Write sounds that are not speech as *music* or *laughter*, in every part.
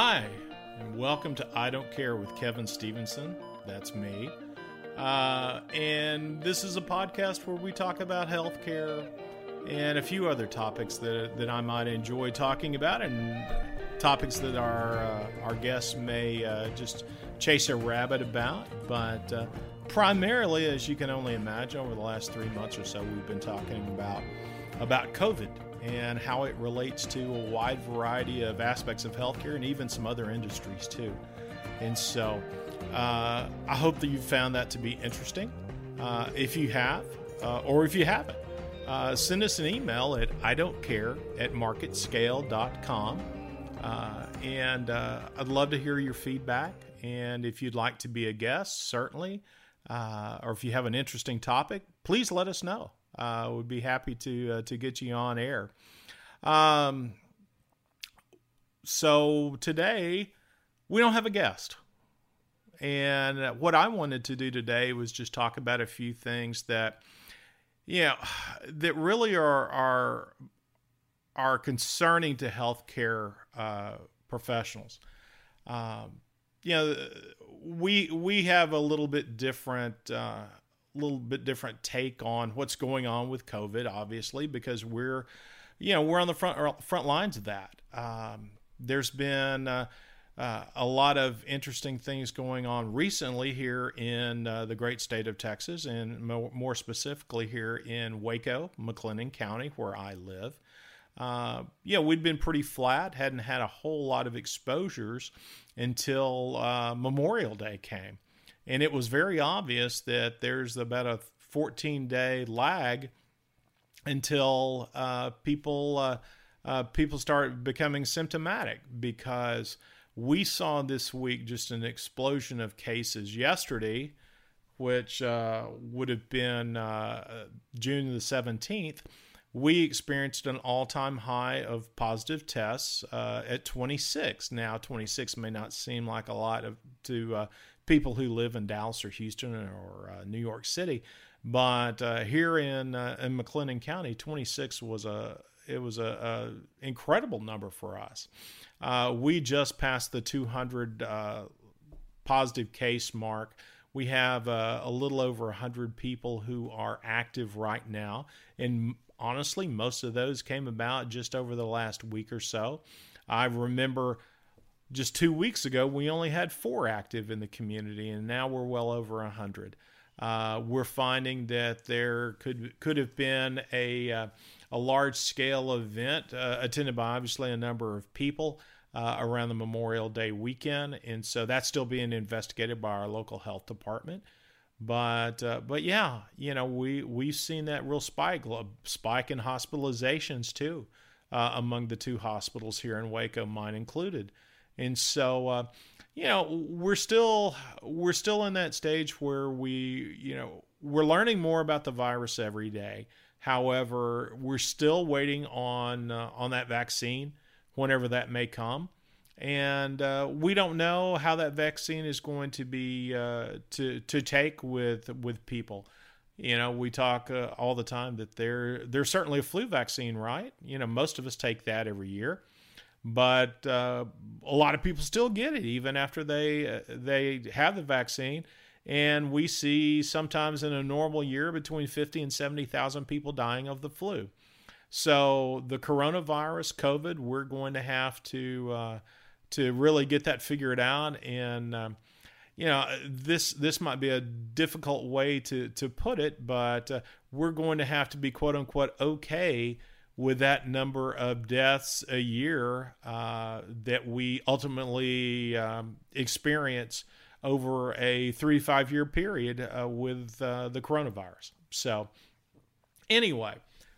Hi, and welcome to I Don't Care with Kevin Stevenson. That's me. Uh, and this is a podcast where we talk about healthcare and a few other topics that, that I might enjoy talking about, and topics that our uh, our guests may uh, just chase a rabbit about. But uh, primarily, as you can only imagine, over the last three months or so, we've been talking about about COVID and how it relates to a wide variety of aspects of healthcare and even some other industries too. And so, uh, I hope that you found that to be interesting. Uh, if you have, uh, or if you haven't, uh, send us an email at I don't care at marketscale.com. Uh, and uh, I'd love to hear your feedback. And if you'd like to be a guest, certainly, or if you have an interesting topic, please let us know. Uh, we'd be happy to uh, to get you on air. Um, so today we don't have a guest, and what I wanted to do today was just talk about a few things that you know that really are are are concerning to healthcare uh, professionals. Um, you know, we we have a little bit different uh, little bit different take on what's going on with COVID, obviously, because we're, you know, we're on the front front lines of that. Um, there's been uh, uh, a lot of interesting things going on recently here in uh, the great state of Texas, and more, more, specifically here in Waco, McLennan County, where I live. Uh, yeah, we'd been pretty flat, hadn't had a whole lot of exposures until uh, Memorial Day came. And it was very obvious that there's about a 14 day lag until uh, people uh, uh, people start becoming symptomatic because we saw this week just an explosion of cases yesterday, which uh, would have been uh, June the 17th. We experienced an all time high of positive tests uh, at 26. Now, 26 may not seem like a lot of, to people who live in Dallas or Houston or uh, New York City. But uh, here in uh, in McLennan County, 26 was a it was a, a incredible number for us. Uh, we just passed the 200 uh, positive case mark. We have uh, a little over 100 people who are active right now, and honestly, most of those came about just over the last week or so. I remember just two weeks ago, we only had four active in the community, and now we're well over a hundred. Uh, we're finding that there could could have been a uh, a large scale event uh, attended by obviously a number of people uh, around the Memorial Day weekend, and so that's still being investigated by our local health department. But uh, but yeah, you know we we've seen that real spike spike in hospitalizations too uh, among the two hospitals here in Waco, mine included. And so, uh, you know, we're still we're still in that stage where we, you know, we're learning more about the virus every day. However, we're still waiting on uh, on that vaccine, whenever that may come, and uh, we don't know how that vaccine is going to be uh, to to take with with people. You know, we talk uh, all the time that there there's certainly a flu vaccine, right? You know, most of us take that every year but uh, a lot of people still get it even after they uh, they have the vaccine and we see sometimes in a normal year between 50 and 70,000 people dying of the flu. So the coronavirus, COVID, we're going to have to uh, to really get that figured out. And um, you know, this this might be a difficult way to to put it, but uh, we're going to have to be quote unquote okay with that number of deaths a year uh, that we ultimately um, experience over a three five year period uh, with uh, the coronavirus. So, anyway,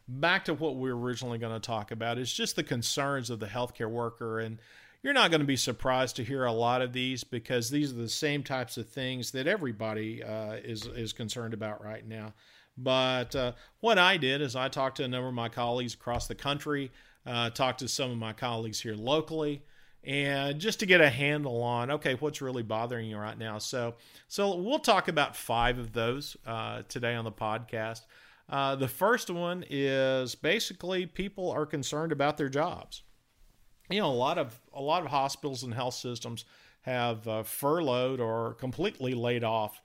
back to what we were originally going to talk about is just the concerns of the healthcare worker. And you're not going to be surprised to hear a lot of these because these are the same types of things that everybody uh, is, is concerned about right now. But uh, what I did is I talked to a number of my colleagues across the country, uh, talked to some of my colleagues here locally, and just to get a handle on okay, what's really bothering you right now. So, so we'll talk about five of those uh, today on the podcast. Uh, the first one is basically people are concerned about their jobs. You know a lot of a lot of hospitals and health systems have uh, furloughed or completely laid off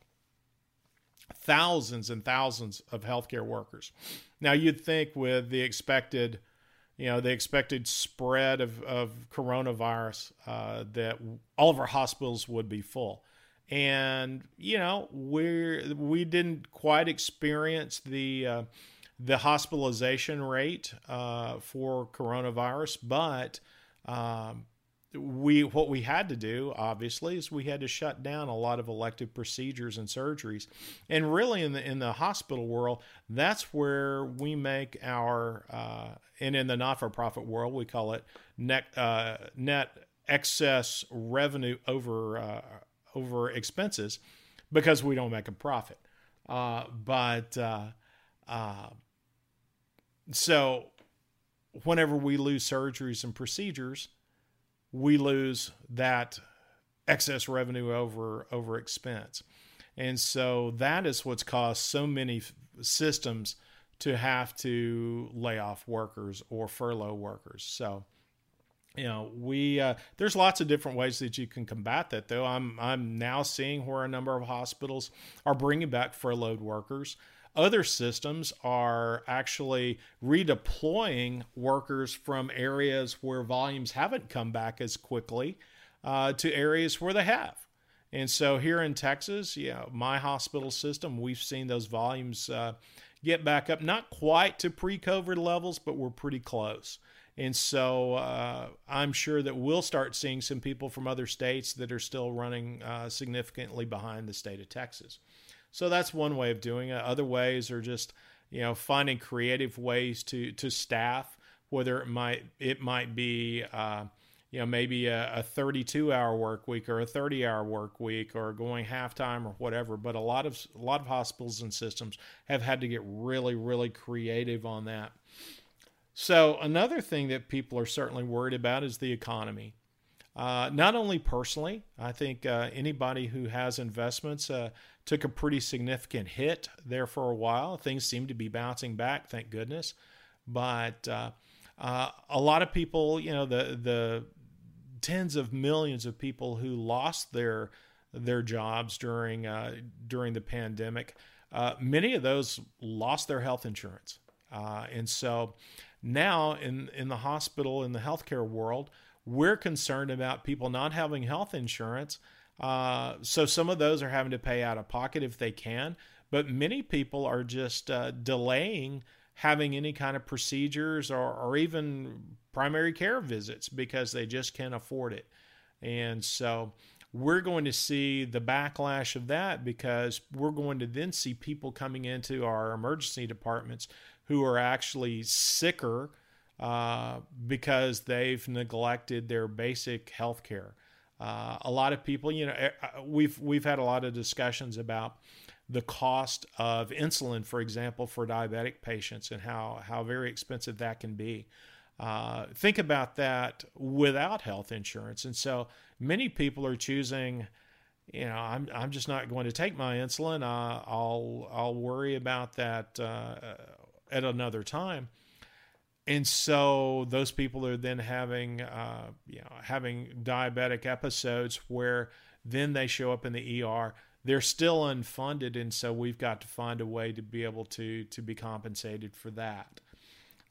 thousands and thousands of healthcare workers. Now you'd think with the expected, you know, the expected spread of, of coronavirus uh, that all of our hospitals would be full. And you know we we didn't quite experience the uh, the hospitalization rate uh, for coronavirus, but um, we what we had to do obviously is we had to shut down a lot of elective procedures and surgeries. And really in the in the hospital world that's where we make our uh, and in the not-for-profit world we call it net uh, net excess revenue over uh, over expenses because we don't make a profit. Uh, but uh, uh, so whenever we lose surgeries and procedures we lose that excess revenue over over expense. And so that is what's caused so many systems to have to lay off workers or furlough workers. So, you know, we uh, there's lots of different ways that you can combat that. Though I'm I'm now seeing where a number of hospitals are bringing back furloughed workers. Other systems are actually redeploying workers from areas where volumes haven't come back as quickly uh, to areas where they have. And so here in Texas, yeah, my hospital system, we've seen those volumes uh, get back up, not quite to pre COVID levels, but we're pretty close. And so uh, I'm sure that we'll start seeing some people from other states that are still running uh, significantly behind the state of Texas. So that's one way of doing it. Other ways are just you know finding creative ways to to staff, whether it might it might be. Uh, you know, maybe a, a 32 hour work week or a 30 hour work week or going halftime or whatever. But a lot of a lot of hospitals and systems have had to get really, really creative on that. So another thing that people are certainly worried about is the economy. Uh, not only personally, I think uh, anybody who has investments uh, took a pretty significant hit there for a while. Things seem to be bouncing back, thank goodness. But uh, uh, a lot of people, you know, the the tens of millions of people who lost their their jobs during uh, during the pandemic, uh, many of those lost their health insurance, uh, and so now in in the hospital in the healthcare world, we're concerned about people not having health insurance uh, so some of those are having to pay out of pocket if they can, but many people are just uh, delaying having any kind of procedures or, or even primary care visits because they just can't afford it. And so we're going to see the backlash of that because we're going to then see people coming into our emergency departments who are actually sicker uh, because they've neglected their basic health care. Uh, a lot of people, you know, eh, uh, we've we've had a lot of discussions about the cost of insulin, for example, for diabetic patients, and how how very expensive that can be. Uh, think about that without health insurance, and so many people are choosing. You know, I'm I'm just not going to take my insulin. Uh, I'll I'll worry about that uh, at another time and so those people are then having uh, you know having diabetic episodes where then they show up in the ER. They're still unfunded, and so we've got to find a way to be able to to be compensated for that.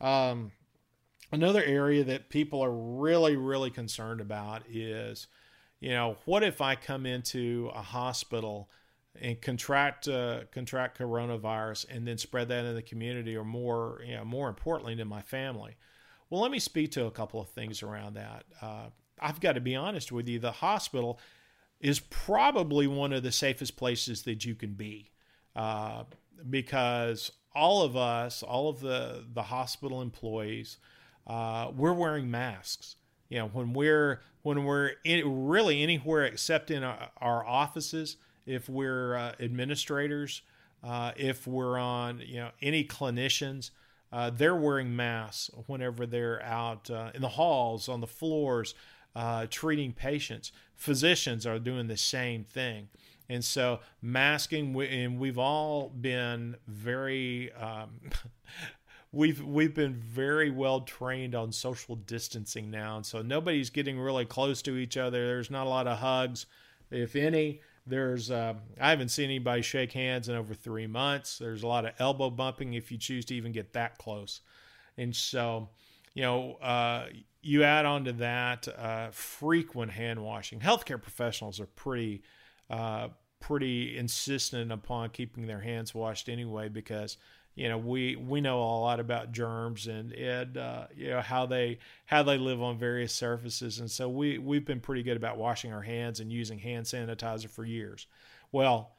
Um, another area that people are really really concerned about is, you know, what if I come into a hospital and contract uh, contract coronavirus and then spread that in the community or more you know more importantly to my family. Well let me speak to a couple of things around that. Uh, i've got to be honest with you the hospital is probably one of the safest places that you can be uh, because all of us all of the the hospital employees uh, we're wearing masks. You know when we're when we're in, really anywhere except in our, our offices if we're uh, administrators, uh, if we're on, you know, any clinicians, uh, they're wearing masks whenever they're out uh, in the halls, on the floors, uh, treating patients. Physicians are doing the same thing. And so, masking, and we've all been very, um, *laughs* we've we've been very well trained on social distancing now, and so nobody's getting really close to each other. There's not a lot of hugs, if any. There's uh, I haven't seen anybody shake hands in over three months. There's a lot of elbow bumping if you choose to even get that close, and so you know uh, you add on to that uh, frequent hand washing. Healthcare professionals are pretty uh, pretty insistent upon keeping their hands washed anyway because you know we we know a lot about germs and and uh, you know how they how they live on various surfaces. And so we we've been pretty good about washing our hands and using hand sanitizer for years. Well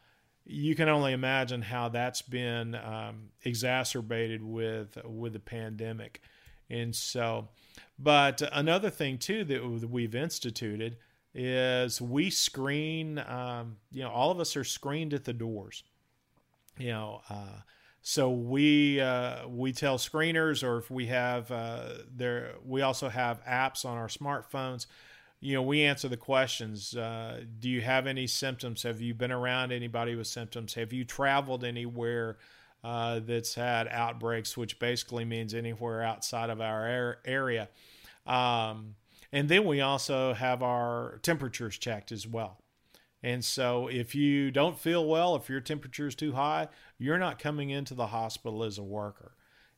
you can only imagine how that's been um, exacerbated with with the pandemic. And so but another thing too that we've instituted is we screen um, you know all of us are screened at the doors. You know uh, so we uh, we tell screeners, or if we have uh, there, we also have apps on our smartphones. You know, we answer the questions. Uh, do you have any symptoms? Have you been around anybody with symptoms? Have you traveled anywhere uh, that's had outbreaks, which basically means anywhere outside of our area? Um, and then we also have our temperatures checked as well. And so, if you don't feel well, if your temperature is too high, you're not coming into the hospital as a worker.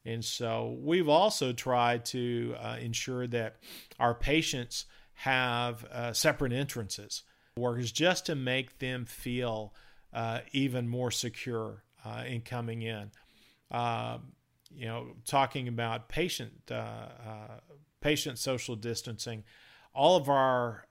And so, we've also tried to uh, ensure that our patients have uh, separate entrances, workers, just to make them feel uh, even more secure uh, in coming in. Um, you know, talking about patient uh, uh, patient social distancing, all of our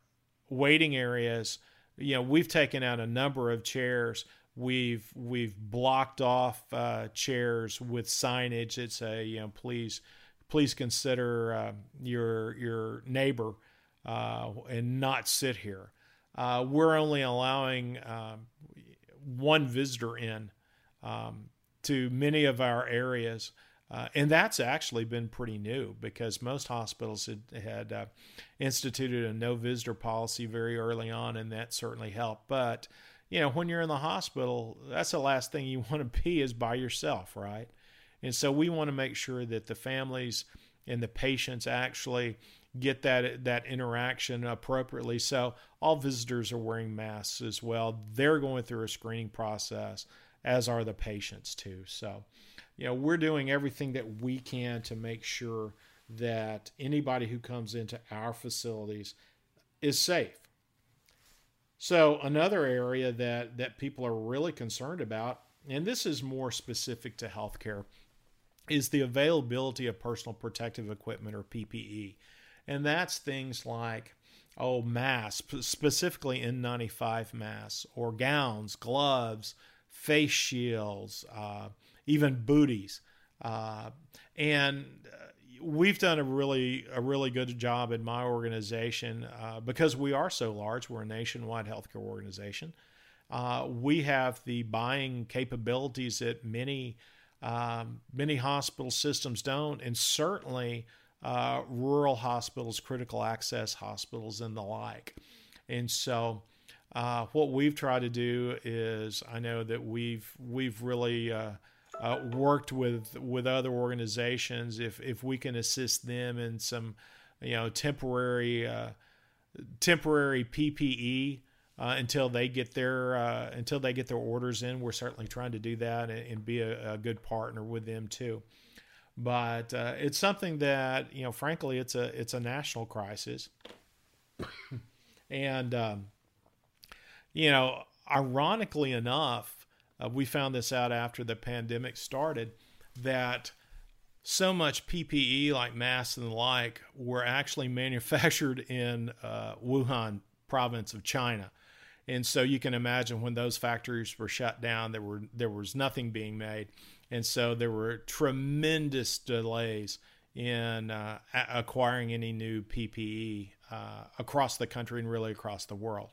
waiting areas you know we've taken out a number of chairs we've we've blocked off uh, chairs with signage that say you know please please consider uh, your your neighbor uh, and not sit here uh, we're only allowing um, one visitor in um, to many of our areas uh, and that's actually been pretty new because most hospitals had, had uh, instituted a no visitor policy very early on, and that certainly helped. But, you know, when you're in the hospital, that's the last thing you *laughs* want to be is by yourself, right? And so we want to make sure that the families and the patients actually get that that interaction appropriately. So all visitors are wearing masks as well. They're going through a screening process, as are the patients too. So you know, we're doing everything that we can to make sure that anybody who comes into our facilities is safe. So another area that that people are really concerned about, and this is more specific to healthcare, is the availability of personal protective equipment or PPE. And that's things like oh masks, specifically N95 masks or gowns, gloves, face shields, uh, even booties. Uh, and uh, we've done a really a really good job in my organization uh, because we are so large. We're a nationwide healthcare organization. Uh, we have the buying capabilities that many um, many hospital systems don't, and certainly uh, rural hospitals, critical access hospitals, and the like. And so. Uh, what we've tried to do is, I know that we've we've really uh, worked with with other organizations if if we can assist them in some you know temporary uh, temporary PPE uh, until they get their uh, until they get their orders in we're certainly trying to do that and, and be a, a, good partner with them too. But uh, it's something that you know frankly it's a it's a national crisis. And um, you know ironically enough uh, we found this out after the pandemic started that so much PPE like masks and the like were actually *laughs* manufactured in uh, Wuhan province of China. And so you can imagine when those factories were shut down, there were there was nothing being made, and so there were tremendous delays in uh, acquiring any new PPE uh, across the country and really across the world.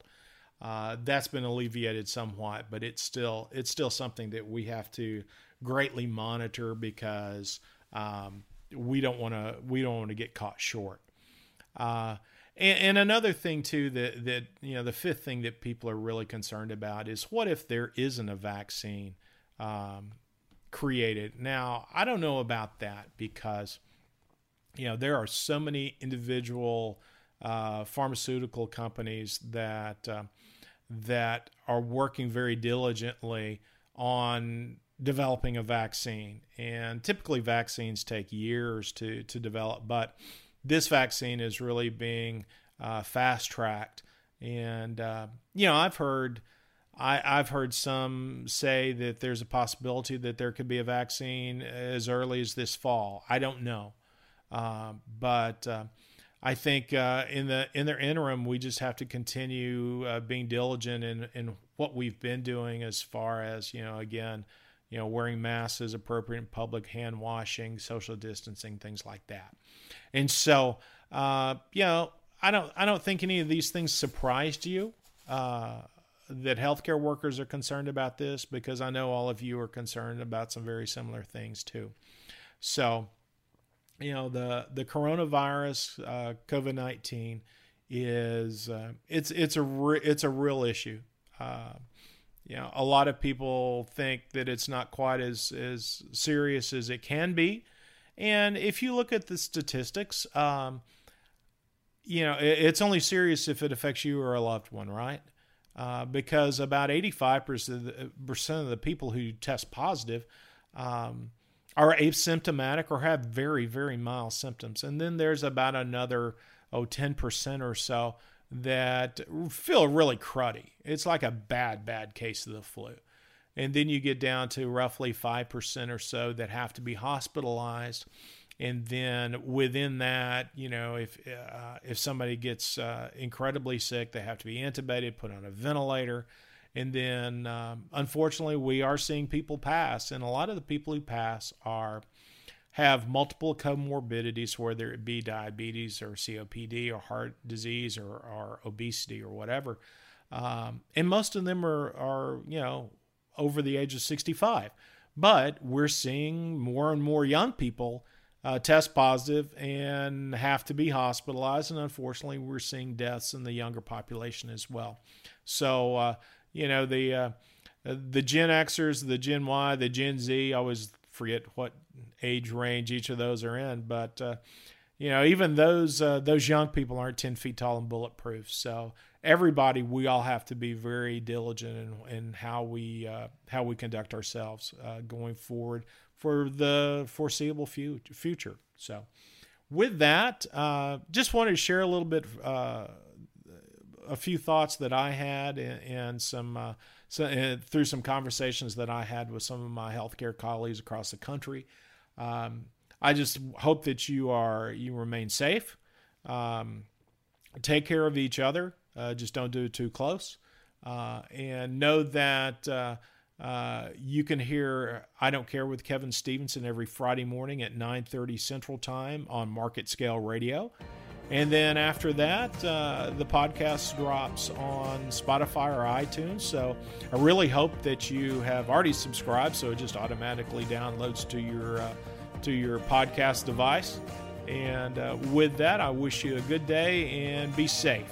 Uh, that's been alleviated somewhat, but it's still it's still something that we have to greatly monitor because um, we don't want to we don't want to get caught short. Uh, and, and, another thing too that that you know the fifth thing that people are really concerned about is what if there isn't a vaccine um, created. Now, I don't know about that because, you know, there are so many individual uh, pharmaceutical companies that uh, that are working very diligently on developing a vaccine. And typically, vaccines take years to to develop, but this vaccine is really being uh, fast tracked. And uh, you know, I've heard. I, have heard some say that there's a possibility that there could be a vaccine as early as this fall. I don't know, uh, but uh, I think uh, in the in the interim, we just have to continue uh, being diligent in in what we've been doing as far as you know, again, you know, wearing masks as appropriate in public, hand washing, social distancing, things like that. And so, uh, you know, I don't I don't think any of these things surprised you. Uh, that healthcare workers are concerned about this because I know all of you are concerned about some very similar things too. So, you know the the coronavirus uh, COVID nineteen is uh, it's it's a re- it's a real issue. Uh, you know, a lot of people think that it's not quite as as serious as it can be, and if you look at the statistics, um, you know, it, it's only serious if it affects you or a loved one, right? Uh, because about eighty five percent of the people who test positive. Um, are asymptomatic or have very, very mild symptoms. And then there's about another, oh, 10% or so that feel really cruddy. It's like a bad, bad case of the flu. And then you get down to roughly 5% or so that have to be hospitalized. And then within that, you know, if uh, if somebody gets uh, incredibly sick, they have to be intubated, put on a ventilator. And then, um, unfortunately, we are seeing people pass, and a lot of the people who pass are have multiple comorbidities, whether it be diabetes or COPD or heart disease or, or obesity or whatever. Um, and most of them are, are, you know, over the age of 65. But we're seeing more and more young people uh, test positive and have to be hospitalized. And unfortunately, we're seeing deaths in the younger population as well. So, uh, you know the uh, the Gen Xers, the Gen Y, the Gen Z. I always forget what age range each of those are in, but uh, you know even those uh, those young people aren't ten feet tall and bulletproof. So everybody, we all have to be very diligent in, in how we uh, how we conduct ourselves uh, going forward for the foreseeable future. So with that, uh, just wanted to share a little bit a few thoughts that I had and, and some uh, so, uh, through some conversations that I had with some of my healthcare colleagues across the country. Um, I just hope that you are you remain safe. Um, take care of each other. Uh, just don't do it too close, uh, and know that. Uh, uh, you can hear I Don't Care with Kevin Stevenson every Friday morning at 9:30 Central Time on MarketScale Radio. And then after that, uh, the podcast drops on Spotify or iTunes. So I really hope that you have already subscribed, so it just automatically downloads to your uh, to your podcast device. And uh, with that, I wish you a good day and be safe.